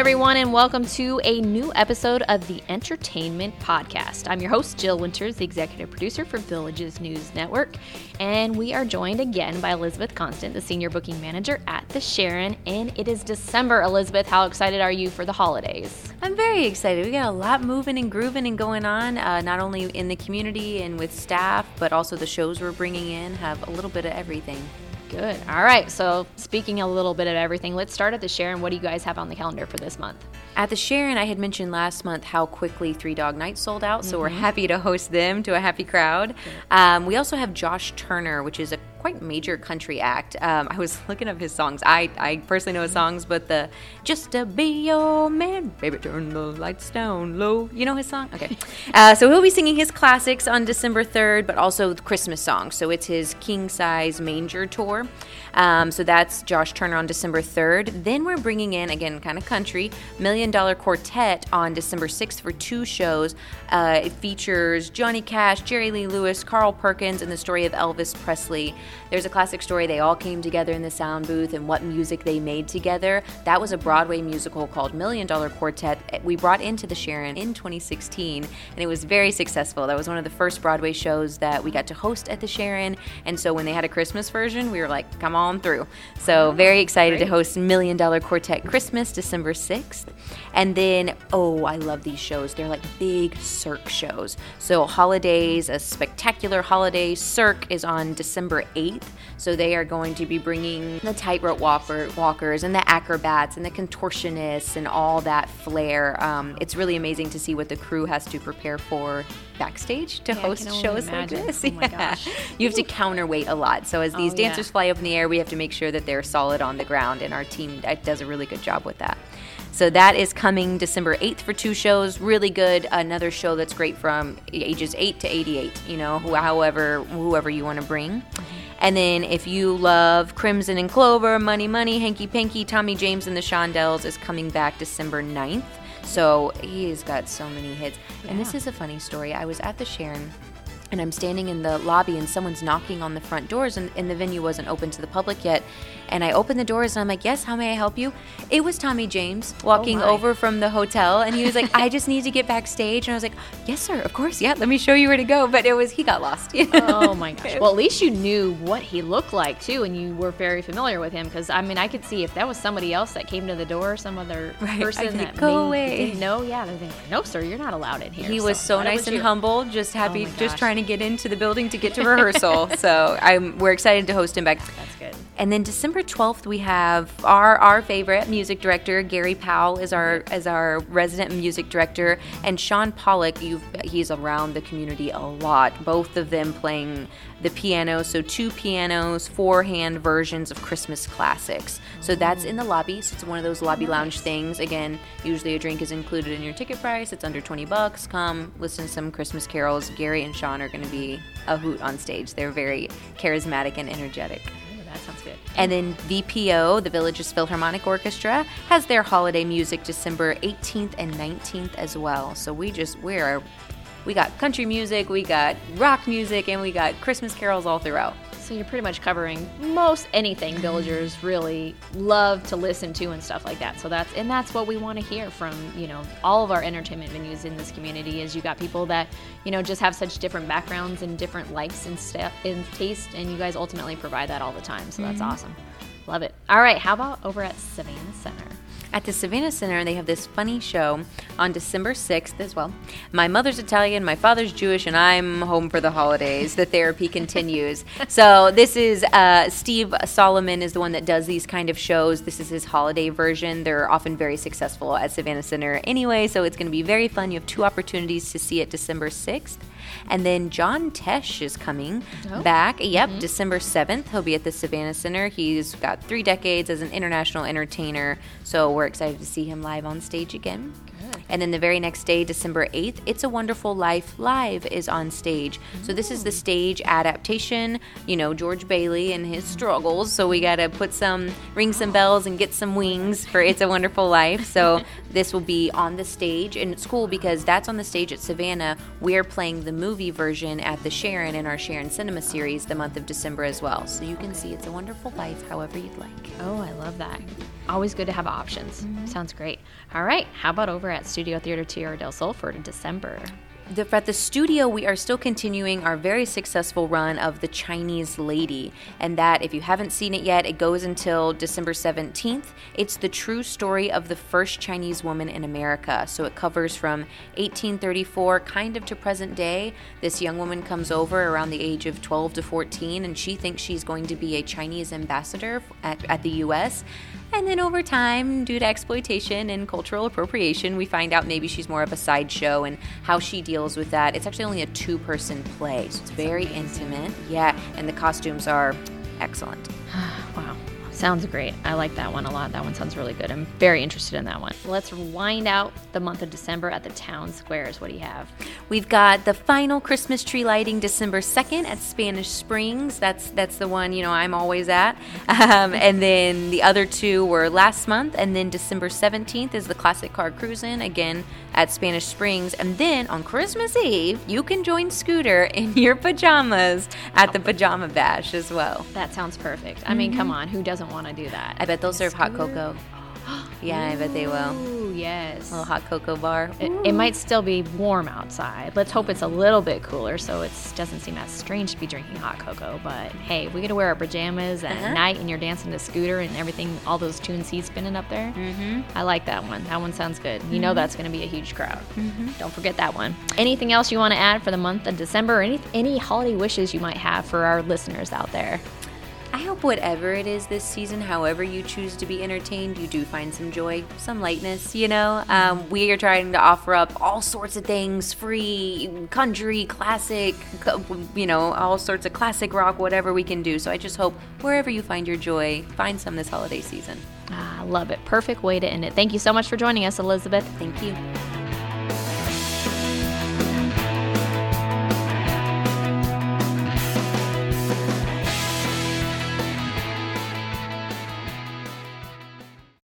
everyone, and welcome to a new episode of the Entertainment Podcast. I'm your host, Jill Winters, the executive producer for Villages News Network, and we are joined again by Elizabeth Constant, the senior booking manager at the Sharon. And it is December. Elizabeth, how excited are you for the holidays? I'm very excited. We got a lot moving and grooving and going on, uh, not only in the community and with staff, but also the shows we're bringing in have a little bit of everything. Good. All right. So, speaking a little bit of everything, let's start at the Sharon. What do you guys have on the calendar for this month? At the Sharon, I had mentioned last month how quickly Three Dog Night sold out, so mm-hmm. we're happy to host them to a happy crowd. Um, we also have Josh Turner, which is a quite major country act. Um, I was looking up his songs. I, I personally know his songs, but the Just to Be Your Man, Baby Turn the Lights Down Low. You know his song? Okay. Uh, so he'll be singing his classics on December 3rd, but also Christmas songs. So it's his King Size Manger Tour. Um, so that's Josh Turner on December 3rd. Then we're bringing in, again, kind of country, Million Dollar Quartet on December 6th for two shows. Uh, it features Johnny Cash, Jerry Lee Lewis, Carl Perkins, and the story of Elvis Presley. There's a classic story. They all came together in the sound booth and what music they made together. That was a Broadway musical called Million Dollar Quartet. We brought into the Sharon in 2016, and it was very successful. That was one of the first Broadway shows that we got to host at the Sharon. And so when they had a Christmas version, we were like, come on through. So very excited Great. to host Million Dollar Quartet Christmas, December 6th. And then, oh, I love these shows. They're like big Cirque shows. So holidays, a spectacular holiday. Cirque is on December 8th. So they are going to be bringing the tightrope walker, walkers and the acrobats and the contortionists and all that flair. Um, it's really amazing to see what the crew has to prepare for backstage to yeah, host shows imagine. like this. Oh yeah. You have to counterweight a lot. So as these oh, dancers yeah. fly up in the air, we have to make sure that they're solid on the ground, and our team does a really good job with that. So that is coming December 8th for two shows. Really good. Another show that's great from ages 8 to 88, you know, however whoever you want to bring. Mm-hmm. And then if you love Crimson and Clover, Money Money, Hanky Panky, Tommy James and the Shondells is coming back December 9th. So he's got so many hits. Yeah. And this is a funny story. I was at the Sharon and I'm standing in the lobby and someone's knocking on the front doors and, and, the venue wasn't open to the public yet. And I open the doors and I'm like, yes, how may I help you? It was Tommy James walking oh over from the hotel and he was like, I just need to get backstage. And I was like, yes, sir, of course. Yeah, let me show you where to go. But it was, he got lost. oh my gosh. Well, at least you knew what he looked like too. And you were very familiar with him. Cause I mean, I could see if that was somebody else that came to the door, some other right. person that go away. didn't know. Yeah. They're thinking, no, sir, you're not allowed in here. He so was so nice and you. humble, just oh happy, oh just trying to get into the building to get to rehearsal. so I'm, we're excited to host him back. That's good. And then December 12th, we have our our favorite music director, Gary Powell, is our as our resident music director, and Sean Pollock. he's around the community a lot. Both of them playing the piano, so two pianos, four hand versions of Christmas classics. So that's in the lobby. So it's one of those lobby lounge things. Again, usually a drink is included in your ticket price. It's under 20 bucks. Come listen to some Christmas carols. Gary and Sean are going to be a hoot on stage. They're very charismatic and energetic. That sounds good. And then VPO, the Villages Philharmonic Orchestra, has their holiday music December 18th and 19th as well. So we just we're we got country music, we got rock music, and we got Christmas carols all throughout. So you're pretty much covering most anything villagers really love to listen to and stuff like that. So that's and that's what we want to hear from you know all of our entertainment venues in this community. Is you got people that you know just have such different backgrounds and different likes and st- and taste, and you guys ultimately provide that all the time. So that's mm-hmm. awesome. Love it. All right, how about over at Savannah Center? At the Savannah Center, they have this funny show on December 6th as well. My mother's Italian, my father's Jewish, and I'm home for the holidays. the therapy continues. So this is uh, Steve Solomon is the one that does these kind of shows. This is his holiday version. They're often very successful at Savannah Center anyway, so it's going to be very fun. You have two opportunities to see it December 6th. And then John Tesh is coming oh. back. Yep, mm-hmm. December 7th. He'll be at the Savannah Center. He's got three decades as an international entertainer, so we're excited to see him live on stage again. Good. And then the very next day, December 8th, It's a Wonderful Life Live is on stage. So this is the stage adaptation, you know, George Bailey and his struggles. So we got to put some, ring some oh. bells and get some wings for It's a Wonderful Life. So this will be on the stage. And it's cool because that's on the stage at Savannah. We're playing the movie version at the Sharon in our Sharon Cinema series the month of December as well. So you can see It's a Wonderful Life however you'd like. Oh, I love that. Always good to have options. Mm-hmm. Sounds great. All right, how about over at Studio Theater Tierra del Sol for December? The, at the studio, we are still continuing our very successful run of The Chinese Lady. And that, if you haven't seen it yet, it goes until December 17th. It's the true story of the first Chinese woman in America. So it covers from 1834 kind of to present day. This young woman comes over around the age of 12 to 14, and she thinks she's going to be a Chinese ambassador at, at the U.S. And then over time, due to exploitation and cultural appropriation, we find out maybe she's more of a sideshow and how she deals with that. It's actually only a two person play, so it's very intimate. Yeah, and the costumes are excellent. wow. Sounds great. I like that one a lot. That one sounds really good. I'm very interested in that one. Let's wind out the month of December at the town squares. What do you have? We've got the final Christmas tree lighting December 2nd at Spanish Springs. That's that's the one, you know, I'm always at. Um, and then the other two were last month and then December 17th is the Classic Car Cruising again at Spanish Springs. And then on Christmas Eve, you can join Scooter in your pajamas at the Pajama Bash as well. That sounds perfect. I mean, mm-hmm. come on, who doesn't doesn't want to do that. I bet they'll serve hot cocoa. Yeah, I bet they will. Ooh, yes. A little hot cocoa bar. It, it, might still be warm outside. Let's hope it's a little bit cooler so it doesn't seem as strange to be drinking hot cocoa. But hey, we get to wear our pajamas at uh-huh. night and you're dancing to Scooter and everything, all those tunes he's spinning up there. Mm-hmm. I like that one. That one sounds good. You mm-hmm. know that's going to be a huge crowd. Mm-hmm. Don't forget that one. Anything else you want to add for the month of December or any, any holiday wishes you might have for our listeners out there? I hope whatever it is this season, however you choose to be entertained, you do find some joy, some lightness, you know? Um, we are trying to offer up all sorts of things free, country, classic, you know, all sorts of classic rock, whatever we can do. So I just hope wherever you find your joy, find some this holiday season. Ah, love it. Perfect way to end it. Thank you so much for joining us, Elizabeth. Thank you.